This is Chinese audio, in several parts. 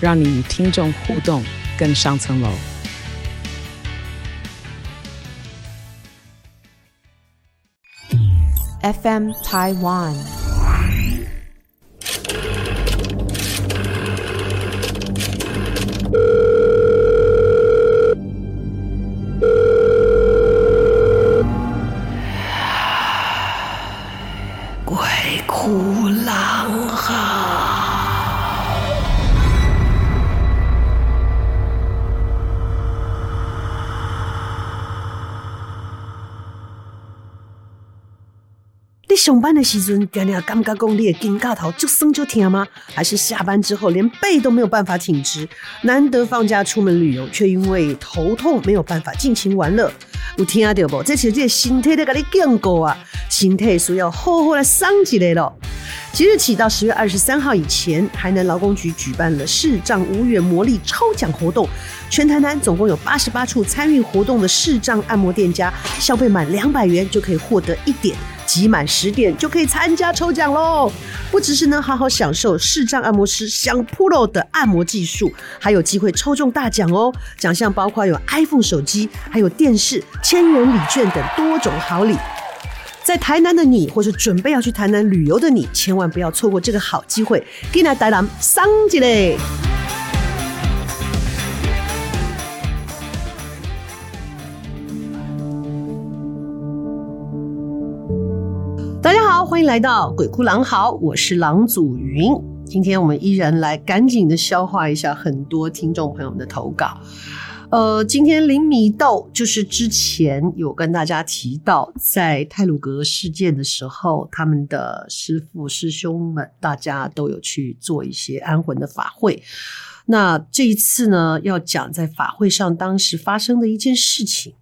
让你与听众互动更上层楼。FM Taiwan。上班的时阵，爹娘感觉讲你的肩胛头就酸就疼吗？还是下班之后连背都没有办法挺直？难得放假出门旅游，却因为头痛没有办法尽情玩乐。有听到不？这是这身体在跟你讲过啊，身体需要好好来桑一下了。即日起到十月二十三号以前，台南劳工局举办了视障无远魔力抽奖活动，全台南总共有八十八处参与活动的视障按摩店家，消费满两百元就可以获得一点。集满十点就可以参加抽奖喽！不只是能好好享受视障按摩师香扑肉的按摩技术，还有机会抽中大奖哦！奖项包括有 iPhone 手机、还有电视、千元礼券等多种好礼。在台南的你，或是准备要去台南旅游的你，千万不要错过这个好机会！给你带来桑吉嘞！好欢迎来到鬼哭狼嚎，我是郎祖云。今天我们依然来赶紧的消化一下很多听众朋友们的投稿。呃，今天林米豆就是之前有跟大家提到，在泰鲁阁事件的时候，他们的师父师兄们大家都有去做一些安魂的法会。那这一次呢，要讲在法会上当时发生的一件事情。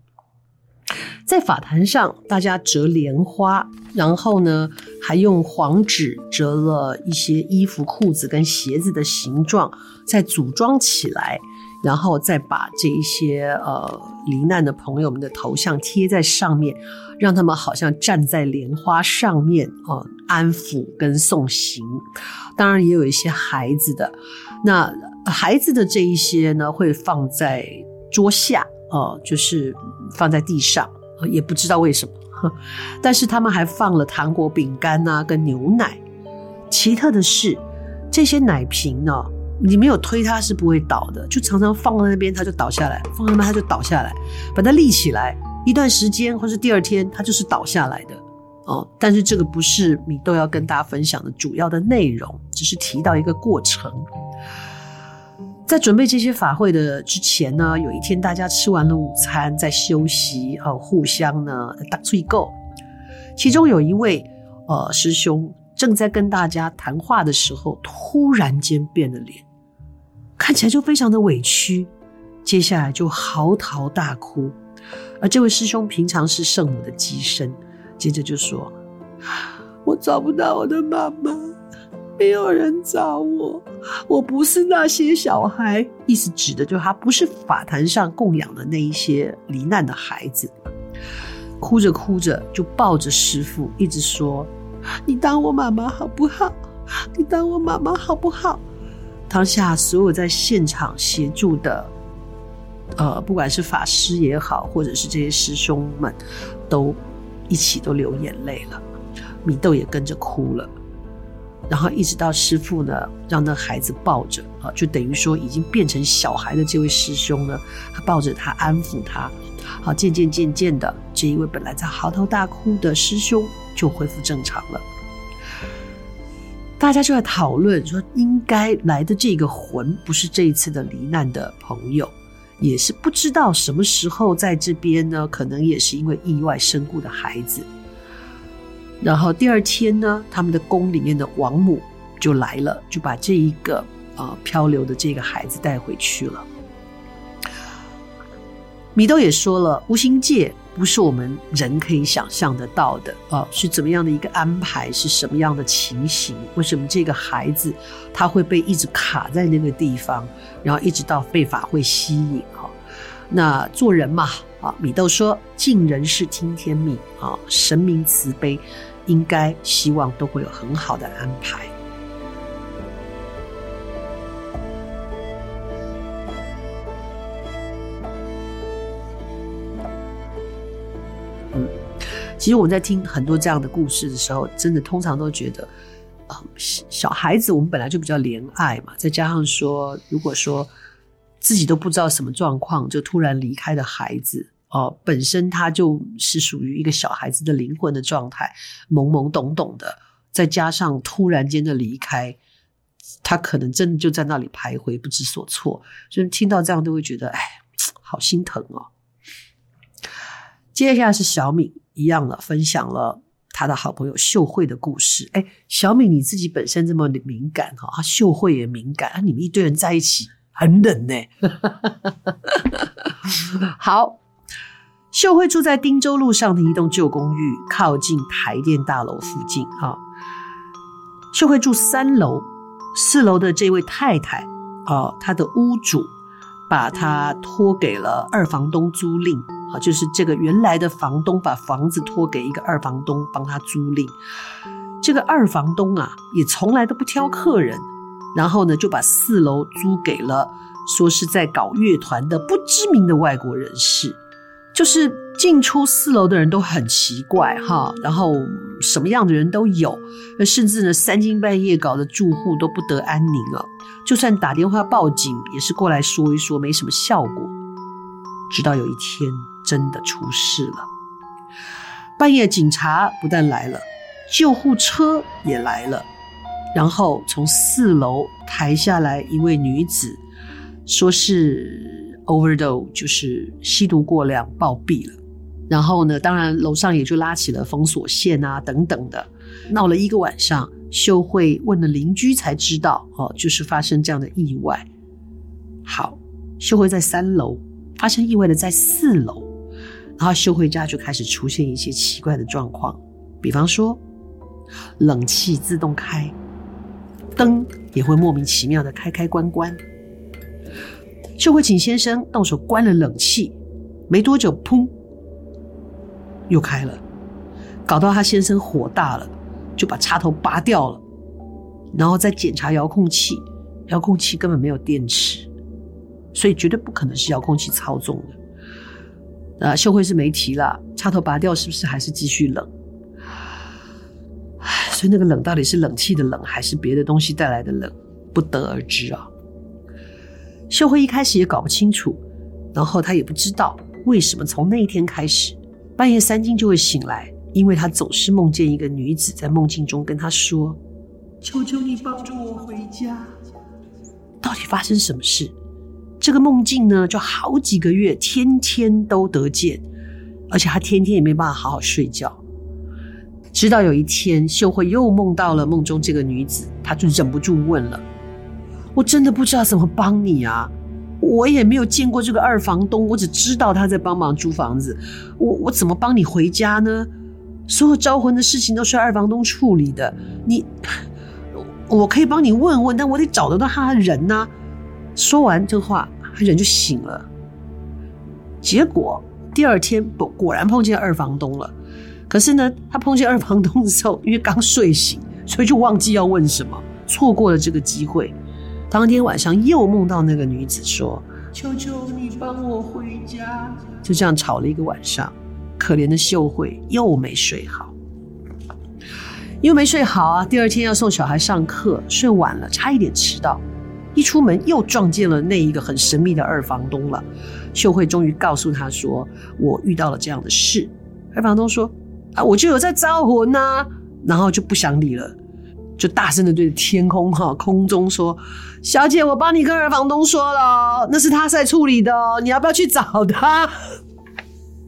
在法坛上，大家折莲花，然后呢，还用黄纸折了一些衣服、裤子跟鞋子的形状，再组装起来，然后再把这一些呃罹难的朋友们的头像贴在上面，让他们好像站在莲花上面啊、呃，安抚跟送行。当然，也有一些孩子的，那孩子的这一些呢，会放在桌下。哦，就是放在地上，也不知道为什么。但是他们还放了糖果、饼干呐，跟牛奶。奇特的是，这些奶瓶呢，你没有推它是不会倒的，就常常放在那边，它就倒下来；放在那边，它就倒下来。把它立起来一段时间，或是第二天，它就是倒下来的。哦，但是这个不是米豆要跟大家分享的主要的内容，只是提到一个过程。在准备这些法会的之前呢，有一天大家吃完了午餐，在休息，呃，互相呢打趣够。其中有一位呃师兄正在跟大家谈话的时候，突然间变了脸，看起来就非常的委屈，接下来就嚎啕大哭。而这位师兄平常是圣母的机身，接着就说：“我找不到我的妈妈。”没有人找我，我不是那些小孩，意思指的就是他不是法坛上供养的那一些罹难的孩子。哭着哭着就抱着师父，一直说：“你当我妈妈好不好？你当我妈妈好不好？”当下所有在现场协助的，呃，不管是法师也好，或者是这些师兄们，都一起都流眼泪了，米豆也跟着哭了。然后一直到师父呢，让那孩子抱着啊，就等于说已经变成小孩的这位师兄呢，他抱着他安抚他，好，渐渐渐渐的，这一位本来在嚎啕大哭的师兄就恢复正常了。大家就在讨论说，应该来的这个魂不是这一次的罹难的朋友，也是不知道什么时候在这边呢，可能也是因为意外身故的孩子。然后第二天呢，他们的宫里面的王母就来了，就把这一个呃漂流的这个孩子带回去了。米豆也说了，无形界不是我们人可以想象得到的啊、呃，是怎么样的一个安排，是什么样的情形？为什么这个孩子他会被一直卡在那个地方，然后一直到被法会吸引？哈，那做人嘛，啊，米豆说，尽人事听天命啊，神明慈悲，应该希望都会有很好的安排。嗯其实我们在听很多这样的故事的时候，真的通常都觉得，啊、嗯，小孩子我们本来就比较怜爱嘛，再加上说，如果说自己都不知道什么状况就突然离开的孩子，哦，本身他就是属于一个小孩子的灵魂的状态，懵懵懂懂的，再加上突然间的离开，他可能真的就在那里徘徊不知所措，所以听到这样都会觉得，哎，好心疼哦。接下来是小敏。一样了，分享了他的好朋友秀慧的故事。哎，小敏，你自己本身这么敏感哈，啊，秀慧也敏感，啊，你们一堆人在一起很冷呢。好，秀慧住在汀州路上的一栋旧公寓，靠近台电大楼附近。哈，秀慧住三楼，四楼的这位太太，哦，她的屋主把她托给了二房东租赁。啊，就是这个原来的房东把房子托给一个二房东帮他租赁，这个二房东啊也从来都不挑客人，然后呢就把四楼租给了说是在搞乐团的不知名的外国人士，就是进出四楼的人都很奇怪哈，然后什么样的人都有，甚至呢三更半夜搞得住户都不得安宁啊，就算打电话报警也是过来说一说，没什么效果，直到有一天。真的出事了！半夜，警察不但来了，救护车也来了，然后从四楼抬下来一位女子，说是 overdose，就是吸毒过量暴毙了。然后呢，当然楼上也就拉起了封锁线啊，等等的，闹了一个晚上。秀慧问了邻居才知道，哦，就是发生这样的意外。好，秀慧在三楼，发生意外的在四楼。然后秀慧家就开始出现一些奇怪的状况，比方说，冷气自动开，灯也会莫名其妙的开开关关。秀慧请先生动手关了冷气，没多久，砰，又开了，搞到他先生火大了，就把插头拔掉了，然后再检查遥控器，遥控器根本没有电池，所以绝对不可能是遥控器操纵的。呃，秀慧是没提了，插头拔掉是不是还是继续冷？所以那个冷到底是冷气的冷，还是别的东西带来的冷，不得而知啊。秀慧一开始也搞不清楚，然后她也不知道为什么从那一天开始，半夜三更就会醒来，因为她总是梦见一个女子在梦境中跟她说：“求求你帮助我回家。”到底发生什么事？这个梦境呢，就好几个月，天天都得见，而且她天天也没办法好好睡觉。直到有一天，秀慧又梦到了梦中这个女子，她就忍不住问了：“我真的不知道怎么帮你啊！我也没有见过这个二房东，我只知道他在帮忙租房子，我我怎么帮你回家呢？所有招魂的事情都是二房东处理的，你我可以帮你问问，但我得找得到他的人呢。”说完这话，他人就醒了。结果第二天果果然碰见二房东了。可是呢，他碰见二房东的时候，因为刚睡醒，所以就忘记要问什么，错过了这个机会。当天晚上又梦到那个女子说：“求求你帮我回家。”就这样吵了一个晚上。可怜的秀慧又没睡好，又没睡好啊！第二天要送小孩上课，睡晚了，差一点迟到。一出门又撞见了那一个很神秘的二房东了。秀慧终于告诉他说：“我遇到了这样的事。”二房东说：“啊，我就有在招魂呐。”然后就不想理了，就大声的对着天空哈空中说：“小姐，我帮你跟二房东说了，那是他在处理的，你要不要去找他？”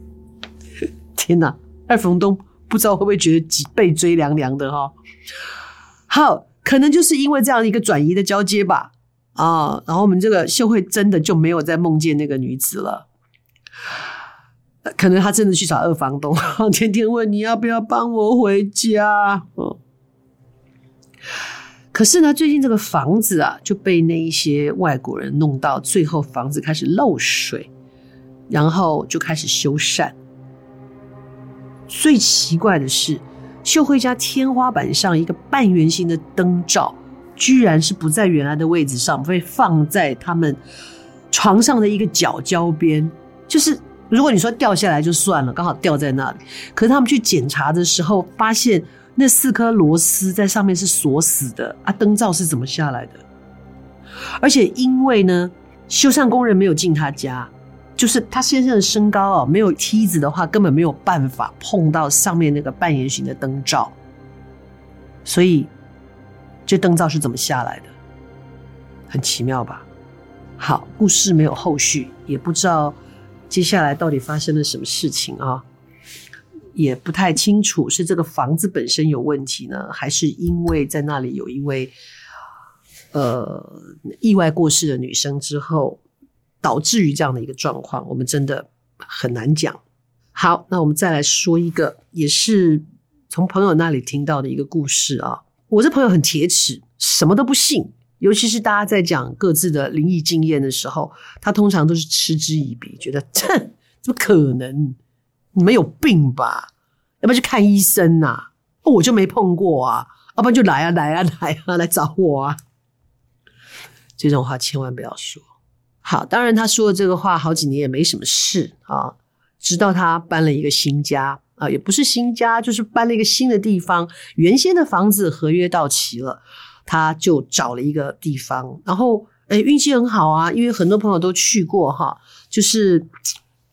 天哪，二房东不知道会不会觉得脊背椎凉凉的哈？好，可能就是因为这样一个转移的交接吧。啊，然后我们这个秀慧真的就没有再梦见那个女子了。可能他真的去找二房东，天天问你要不要帮我回家。嗯，可是呢，最近这个房子啊就被那一些外国人弄到，最后房子开始漏水，然后就开始修缮。最奇怪的是，秀慧家天花板上一个半圆形的灯罩，居然是不在原来的位置上，被放在他们床上的一个角角边，就是。如果你说掉下来就算了，刚好掉在那里。可是他们去检查的时候，发现那四颗螺丝在上面是锁死的啊！灯罩是怎么下来的？而且因为呢，修缮工人没有进他家，就是他先生的身高哦，没有梯子的话，根本没有办法碰到上面那个半圆形的灯罩。所以这灯罩是怎么下来的？很奇妙吧？好，故事没有后续，也不知道。接下来到底发生了什么事情啊？也不太清楚，是这个房子本身有问题呢，还是因为在那里有一位呃意外过世的女生之后，导致于这样的一个状况？我们真的很难讲。好，那我们再来说一个，也是从朋友那里听到的一个故事啊。我这朋友很铁齿，什么都不信。尤其是大家在讲各自的灵异经验的时候，他通常都是嗤之以鼻，觉得这 怎么可能？你们有病吧？要不要去看医生呐？我就没碰过啊，要不然就来啊来啊来啊 来找我啊！这种话千万不要说。好，当然他说的这个话好几年也没什么事啊，直到他搬了一个新家啊，也不是新家，就是搬了一个新的地方，原先的房子合约到期了。他就找了一个地方，然后诶运气很好啊，因为很多朋友都去过哈，就是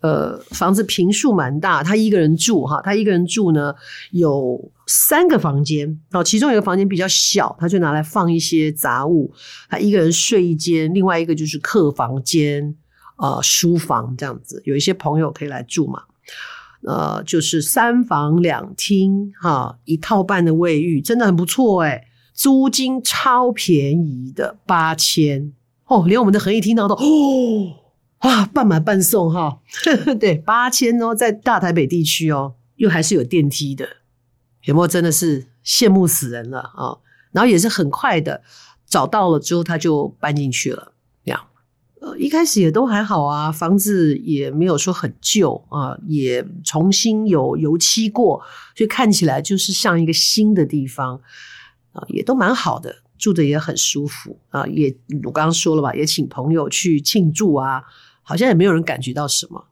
呃房子坪数蛮大，他一个人住哈，他一个人住呢有三个房间，然后，其中一个房间比较小，他就拿来放一些杂物，他一个人睡一间，另外一个就是客房间，呃书房这样子，有一些朋友可以来住嘛，呃就是三房两厅哈，一套半的卫浴，真的很不错诶。租金超便宜的八千哦，连我们的恒毅听到都哦哇，半买半送哈，对，八千哦，在大台北地区哦，又还是有电梯的，有没有？真的是羡慕死人了啊、然后也是很快的找到了之后，他就搬进去了。这样，呃，一开始也都还好啊，房子也没有说很旧啊，也重新有油漆过，所以看起来就是像一个新的地方。也都蛮好的，住的也很舒服啊。也我刚刚说了吧，也请朋友去庆祝啊，好像也没有人感觉到什么。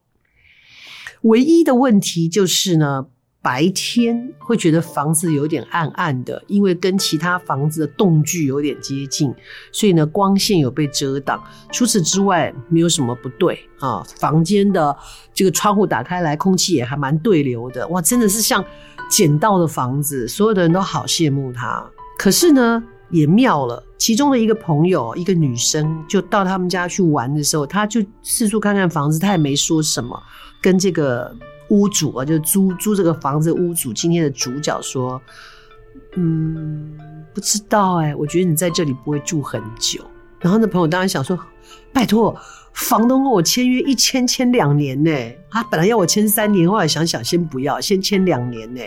唯一的问题就是呢，白天会觉得房子有点暗暗的，因为跟其他房子的栋距有点接近，所以呢，光线有被遮挡。除此之外，没有什么不对啊。房间的这个窗户打开来，空气也还蛮对流的。哇，真的是像捡到的房子，所有的人都好羡慕它。可是呢，也妙了。其中的一个朋友，一个女生，就到他们家去玩的时候，她就四处看看房子，她也没说什么。跟这个屋主啊，就租租这个房子的屋主，今天的主角说：“嗯，不知道哎、我觉得你在这里不会住很久。”然后那朋友当然想说：“拜托，房东跟我签约一签签两年呢、欸，啊，本来要我签三年，后来想想先不要，先签两年呢、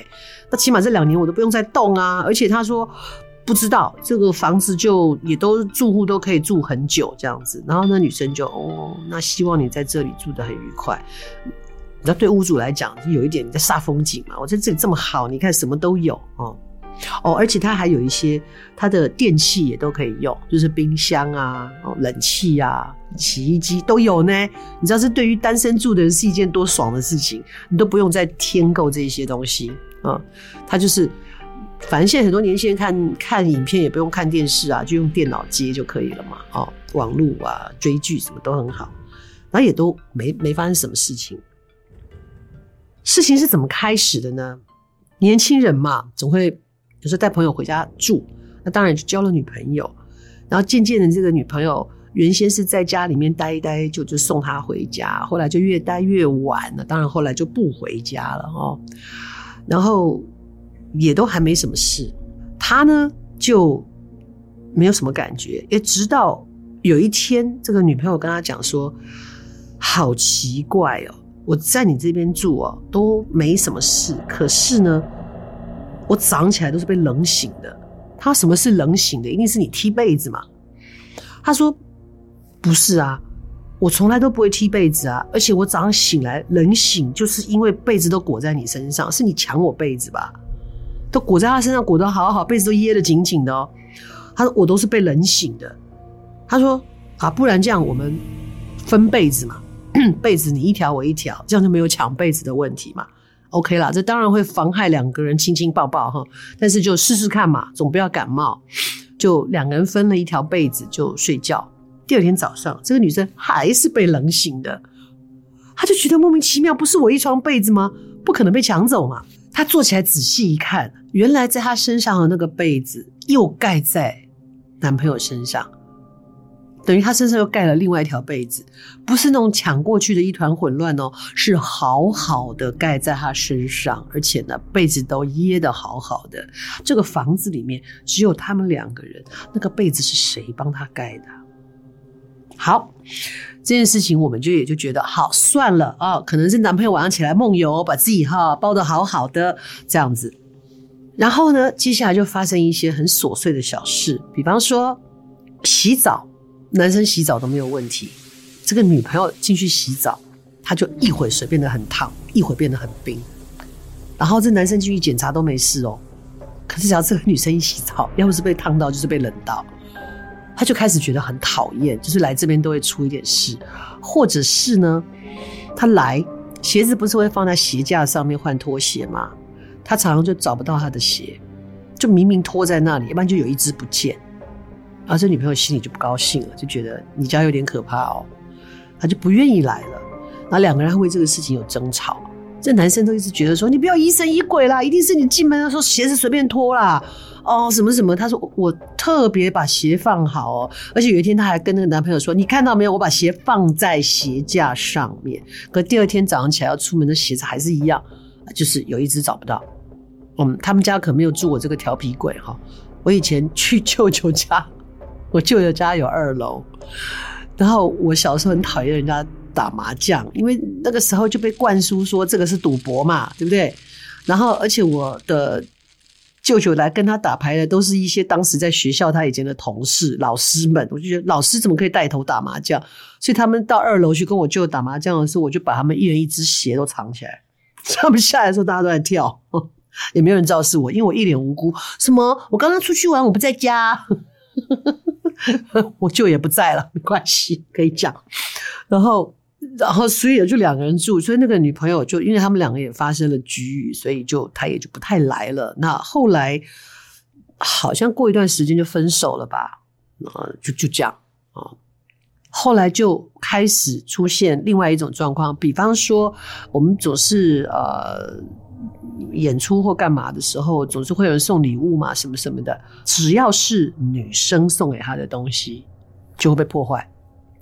那起码这两年我都不用再动啊。而且他说不知道这个房子就也都住户都可以住很久这样子。然后那女生就哦，那希望你在这里住得很愉快。那对屋主来讲，有一点你在煞风景嘛。我在这里这么好，你看什么都有哦。哦，而且它还有一些，它的电器也都可以用，就是冰箱啊、哦冷气啊、洗衣机都有呢。你知道，这对于单身住的人是一件多爽的事情，你都不用再添购这些东西啊、它就是，反正现在很多年轻人看看影片也不用看电视啊，就用电脑接就可以了嘛。哦，网络啊、追剧什么都很好，然后也都没没发生什么事情。事情是怎么开始的呢？年轻人嘛，总会。有时候带朋友回家住，那当然就交了女朋友，然后渐渐的，这个女朋友原先是在家里面待一待，就就送她回家，后来就越待越晚了，当然后来就不回家了哦，然后也都还没什么事，他呢就没有什么感觉，也直到有一天，这个女朋友跟他讲说：“好奇怪哦，我在你这边住哦，都没什么事，可是呢，我早上起来都是被冷醒的。”他什么是冷醒的？一定是你踢被子嘛？他说：“不是啊，我从来都不会踢被子啊，而且我早上醒来冷醒，就是因为被子都裹在你身上，是你抢我被子吧？都裹在他身上，裹得好好，被子都掖得紧紧的哦。”他说：“我都是被冷醒的。”他说：“啊，不然这样我们分被子嘛，被子你一条我一条，这样就没有抢被子的问题嘛。” OK 啦，这当然会妨害两个人亲亲抱抱哈，但是就试试看嘛，总不要感冒。就两个人分了一条被子就睡觉。第二天早上，这个女生还是被冷醒的，她就觉得莫名其妙，不是我一床被子吗？不可能被抢走嘛。她坐起来仔细一看，原来在她身上的那个被子又盖在男朋友身上。等于他身上又盖了另外一条被子，不是那种抢过去的一团混乱哦，是好好的盖在他身上，而且呢，被子都掖得好好的。这个房子里面只有他们两个人，那个被子是谁帮他盖的？好，这件事情我们就也就觉得好算了啊，可能是男朋友晚上起来梦游，把自己哈包得好好的这样子。然后呢，接下来就发生一些很琐碎的小事，比方说洗澡。男生洗澡都没有问题，这个女朋友进去洗澡，他就一会水变得很烫，一会变得很冰，然后这男生进去检查都没事哦。可是只要这个女生一洗澡，要不是被烫到，就是被冷到，他就开始觉得很讨厌，就是来这边都会出一点事，或者是呢，他来鞋子不是会放在鞋架上面换拖鞋吗？他常常就找不到他的鞋，就明明拖在那里，要不然就有一只不见。然后这女朋友心里就不高兴了，就觉得你家有点可怕哦，她就不愿意来了。然后两个人还为这个事情有争吵。这男生都一直觉得说，你不要疑神疑鬼啦，一定是你进门的时候鞋子随便脱啦，哦什么什么。他说我特别把鞋放好哦，而且有一天他还跟那个男朋友说，你看到没有，我把鞋放在鞋架上面。可第二天早上起来要出门的鞋子还是一样，就是有一只找不到。嗯，他们家可没有住我这个调皮鬼哈。我以前去舅舅家。我舅舅家有二楼，然后我小时候很讨厌人家打麻将，因为那个时候就被灌输说这个是赌博嘛，对不对？然后而且我的舅舅来跟他打牌的都是一些当时在学校他以前的同事、老师们，我就觉得老师怎么可以带头打麻将？所以他们到二楼去跟我舅舅打麻将的时候，我就把他们一人一只鞋都藏起来，他们下来的时候大家都在跳，也没有人知道是我，因为我一脸无辜。什么？我刚刚出去玩，我不在家。我舅也不在了，没关系，可以讲。然后，然后，所以也就两个人住，所以那个女朋友就因为他们两个也发生了局域，所以就他也就不太来了。那后来好像过一段时间就分手了吧？啊，就就这样啊。后来就开始出现另外一种状况，比方说我们总是呃。演出或干嘛的时候，总是会有人送礼物嘛，什么什么的。只要是女生送给他的东西，就会被破坏。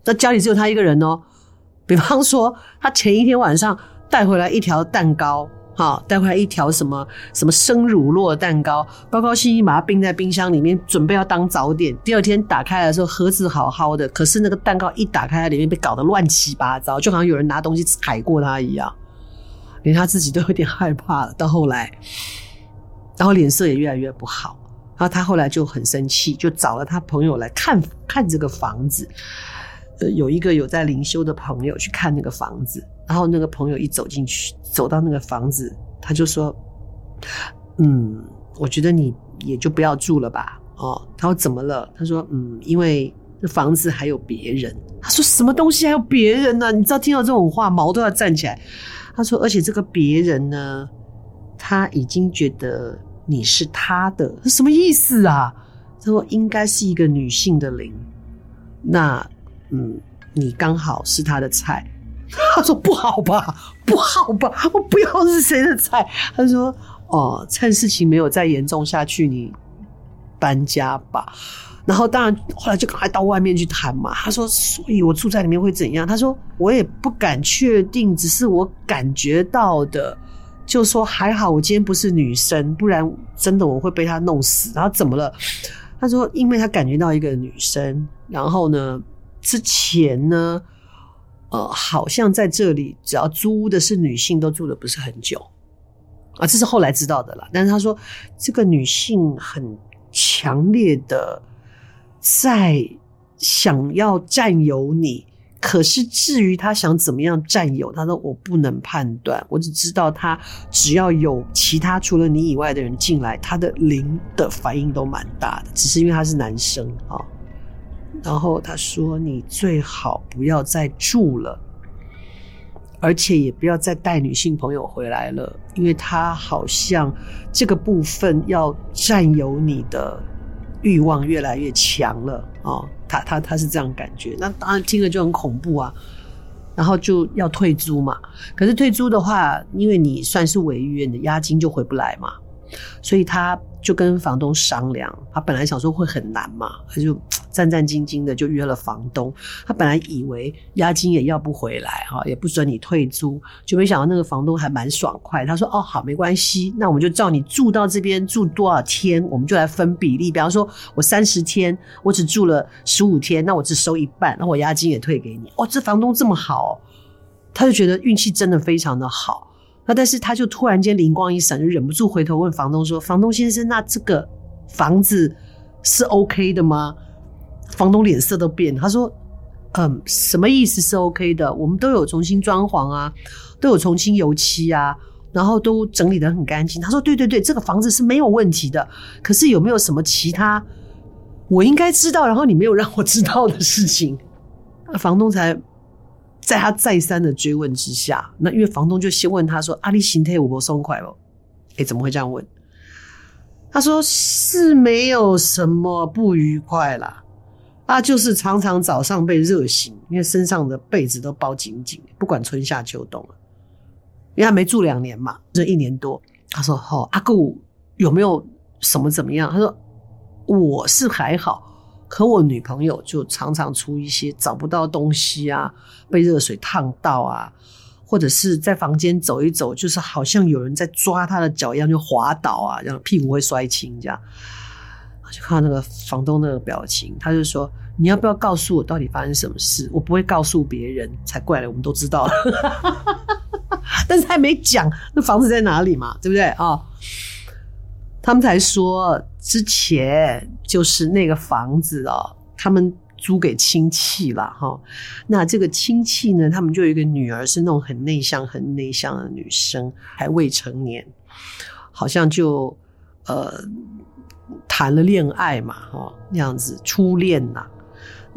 那家里只有他一个人哦。比方说，他前一天晚上带回来一条蛋糕，哈，带回来一条什么什么生乳酪蛋糕，高高兴兴把它冰在冰箱里面，准备要当早点。第二天打开的时候，盒子好好的，可是那个蛋糕一打开，里面被搞得乱七八糟，就好像有人拿东西踩过它一样。连他自己都有点害怕了。到后来，然后脸色也越来越不好。然后他后来就很生气，就找了他朋友来看看这个房子。呃，有一个有在灵修的朋友去看那个房子，然后那个朋友一走进去，走到那个房子，他就说：“嗯，我觉得你也就不要住了吧。”哦，他说怎么了？他说：“嗯，因为这房子还有别人。”他说：“什么东西还有别人呢？”你知道听到这种话，毛都要站起来。他说：“而且这个别人呢，他已经觉得你是他的，什么意思啊？”他说：“应该是一个女性的灵，那嗯，你刚好是他的菜。”他说：“不好吧，不好吧，我不要是谁的菜。”他说：“哦，趁事情没有再严重下去，你搬家吧。”然后当然后来就赶快到外面去谈嘛。他说：“所以我住在里面会怎样？”他说：“我也不敢确定，只是我感觉到的，就说还好我今天不是女生，不然真的我会被他弄死。”然后怎么了？他说：“因为他感觉到一个女生，然后呢，之前呢，呃，好像在这里只要租的是女性，都住的不是很久啊，这是后来知道的啦。但是他说，这个女性很强烈的在想要占有你。可是至于他想怎么样占有，他说我不能判断，我只知道他只要有其他除了你以外的人进来，他的灵的反应都蛮大的。只是因为他是男生啊，然后他说你最好不要再住了，而且也不要再带女性朋友回来了，因为他好像这个部分要占有你的欲望越来越强了哦。他他他是这样感觉，那当然听了就很恐怖啊，然后就要退租嘛。可是退租的话，因为你算是违约，你的押金就回不来嘛，所以他就跟房东商量。他本来想说会很难嘛，他就。战战兢兢的就约了房东，他本来以为押金也要不回来哈，也不准你退租，就没想到那个房东还蛮爽快，他说：“哦，好，没关系，那我们就照你住到这边住多少天，我们就来分比例。比方说，我三十天，我只住了十五天，那我只收一半，那我押金也退给你。哦，这房东这么好，他就觉得运气真的非常的好。那但是他就突然间灵光一闪，就忍不住回头问房东说：‘房东先生，那这个房子是 OK 的吗？’房东脸色都变，他说：“嗯，什么意思是 OK 的？我们都有重新装潢啊，都有重新油漆啊，然后都整理得很干净。”他说：“对对对，这个房子是没有问题的。可是有没有什么其他我应该知道，然后你没有让我知道的事情？” 房东才在他再三的追问之下，那因为房东就先问他说：“阿里形态我不松快哦？”哎，怎么会这样问？他说：“是没有什么不愉快啦。”啊，就是常常早上被热醒，因为身上的被子都包紧紧，不管春夏秋冬。因为他没住两年嘛，这一年多。他说：“哦，阿顾有没有什么怎么样？”他说：“我是还好，可我女朋友就常常出一些找不到东西啊，被热水烫到啊，或者是在房间走一走，就是好像有人在抓她的脚一样，就滑倒啊，这样屁股会摔青这样。”就看到那个房东那个表情，他就说：“你要不要告诉我到底发生什么事？我不会告诉别人才怪了，我们都知道了。但是他还没讲那房子在哪里嘛，对不对啊、哦？他们才说之前就是那个房子哦，他们租给亲戚了哈、那这个亲戚呢，他们就有一个女儿是那种很内向、很内向的女生，还未成年，好像就呃。”谈了恋爱嘛，哈，那样子初恋呐。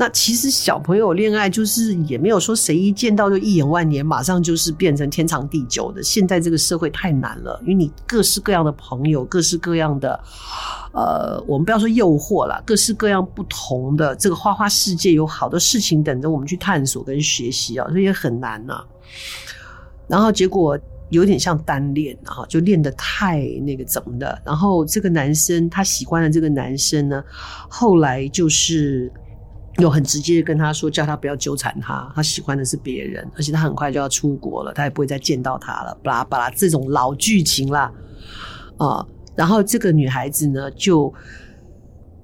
那其实小朋友恋爱就是也没有说谁一见到就一眼万年，马上就是变成天长地久的。现在这个社会太难了，因为你各式各样的朋友，各式各样的，呃，我们不要说诱惑啦，各式各样不同的这个花花世界，有好多事情等着我们去探索跟学习啊，所以也很难呐。然后结果。有点像单恋，然后就练得太那个怎么的，然后这个男生他喜欢的这个男生呢，后来就是有很直接的跟他说，叫他不要纠缠他，他喜欢的是别人，而且他很快就要出国了，他也不会再见到他了，巴拉巴拉这种老剧情啦，啊，然后这个女孩子呢，就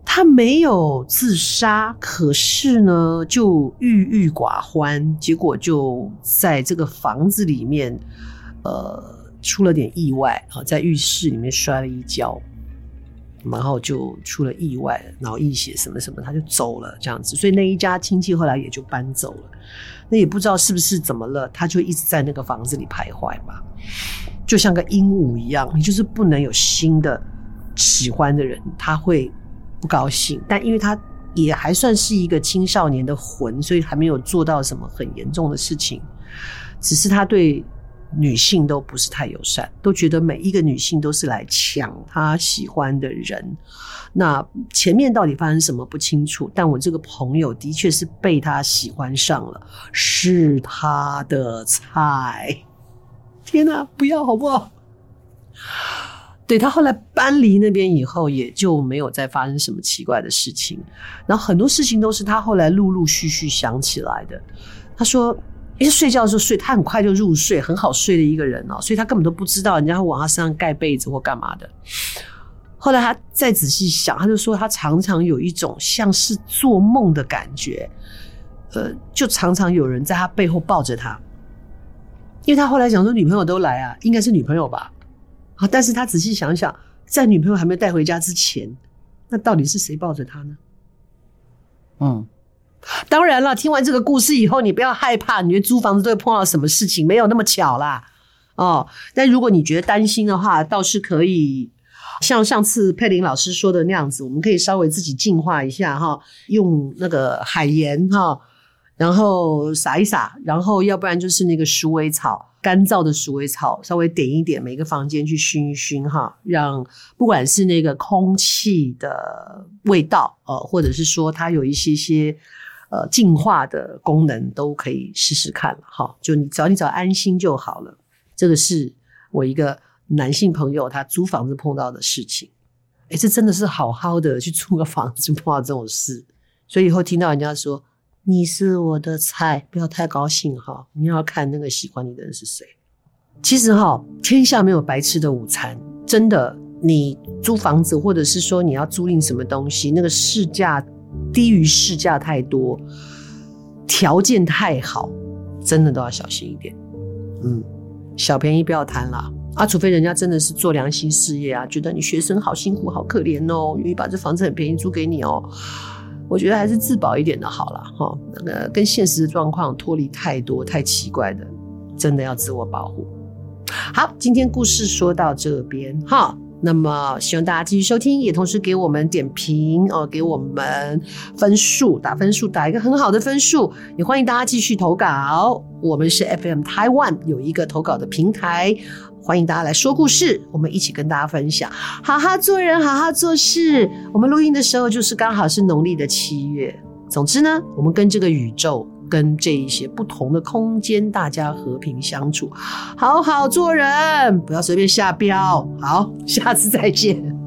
她没有自杀，可是呢，就郁郁寡欢，结果就在这个房子里面。呃，出了点意外啊，在浴室里面摔了一跤，然后就出了意外，脑溢血什么什么，他就走了这样子。所以那一家亲戚后来也就搬走了。那也不知道是不是怎么了，他就一直在那个房子里徘徊嘛，就像个鹦鹉一样。你就是不能有新的喜欢的人，他会不高兴。但因为他也还算是一个青少年的魂，所以还没有做到什么很严重的事情，只是他对。女性都不是太友善，都觉得每一个女性都是来抢她喜欢的人。那前面到底发生什么不清楚，但我这个朋友的确是被他喜欢上了，是他的菜。天哪，不要好不好？对，他后来搬离那边以后，也就没有再发生什么奇怪的事情。然后很多事情都是他后来陆陆续续想起来的。他说。一睡觉的时候睡，他很快就入睡，很好睡的一个人哦，所以他根本都不知道人家会往他身上盖被子或干嘛的。后来他再仔细想，他就说他常常有一种像是做梦的感觉，呃，就常常有人在他背后抱着他，因为他后来想说女朋友都来啊，应该是女朋友吧？啊，但是他仔细想想，在女朋友还没带回家之前，那到底是谁抱着他呢？嗯，当然了，听完这个故事以后，你不要害怕，你觉得租房子都会碰到什么事情？没有那么巧啦。哦，但如果你觉得担心的话，倒是可以像上次佩玲老师说的那样子，我们可以稍微自己净化一下哈，用那个海盐哈，然后撒一撒，然后要不然就是那个鼠尾草，干燥的鼠尾草，稍微点一点，每个房间去熏一熏哈，让不管是那个空气的味道，呃，或者是说它有一些些呃净化的功能，都可以试试看了哈。就你只要你只要安心就好了。这个是我一个男性朋友，他租房子碰到的事情。诶，这真的是好好的去租个房子碰到这种事，所以以后听到人家说你是我的菜，不要太高兴哈。你要看那个喜欢你的人是谁。其实哈，天下没有白吃的午餐，真的。你租房子，或者是说你要租赁什么东西，那个市价低于市价太多，条件太好，真的都要小心一点。嗯。小便宜不要贪了啊！除非人家真的是做良心事业啊，觉得你学生好辛苦、好可怜哦，愿意把这房子很便宜租给你哦。我觉得还是自保一点的好了哈。那个跟现实的状况脱离太多、太奇怪的，真的要自我保护。好，今天故事说到这边哈。那么希望大家继续收听，也同时给我们点评哦，给我们分数，打分数，打一个很好的分数。也欢迎大家继续投稿，我们是 FM Taiwan 有一个投稿的平台，欢迎大家来说故事，我们一起跟大家分享，好好做人，好好做事。我们录音的时候就是刚好是农历的七月。总之呢，我们跟这个宇宙。跟这一些不同的空间，大家和平相处，好好做人，不要随便下标。好，下次再见。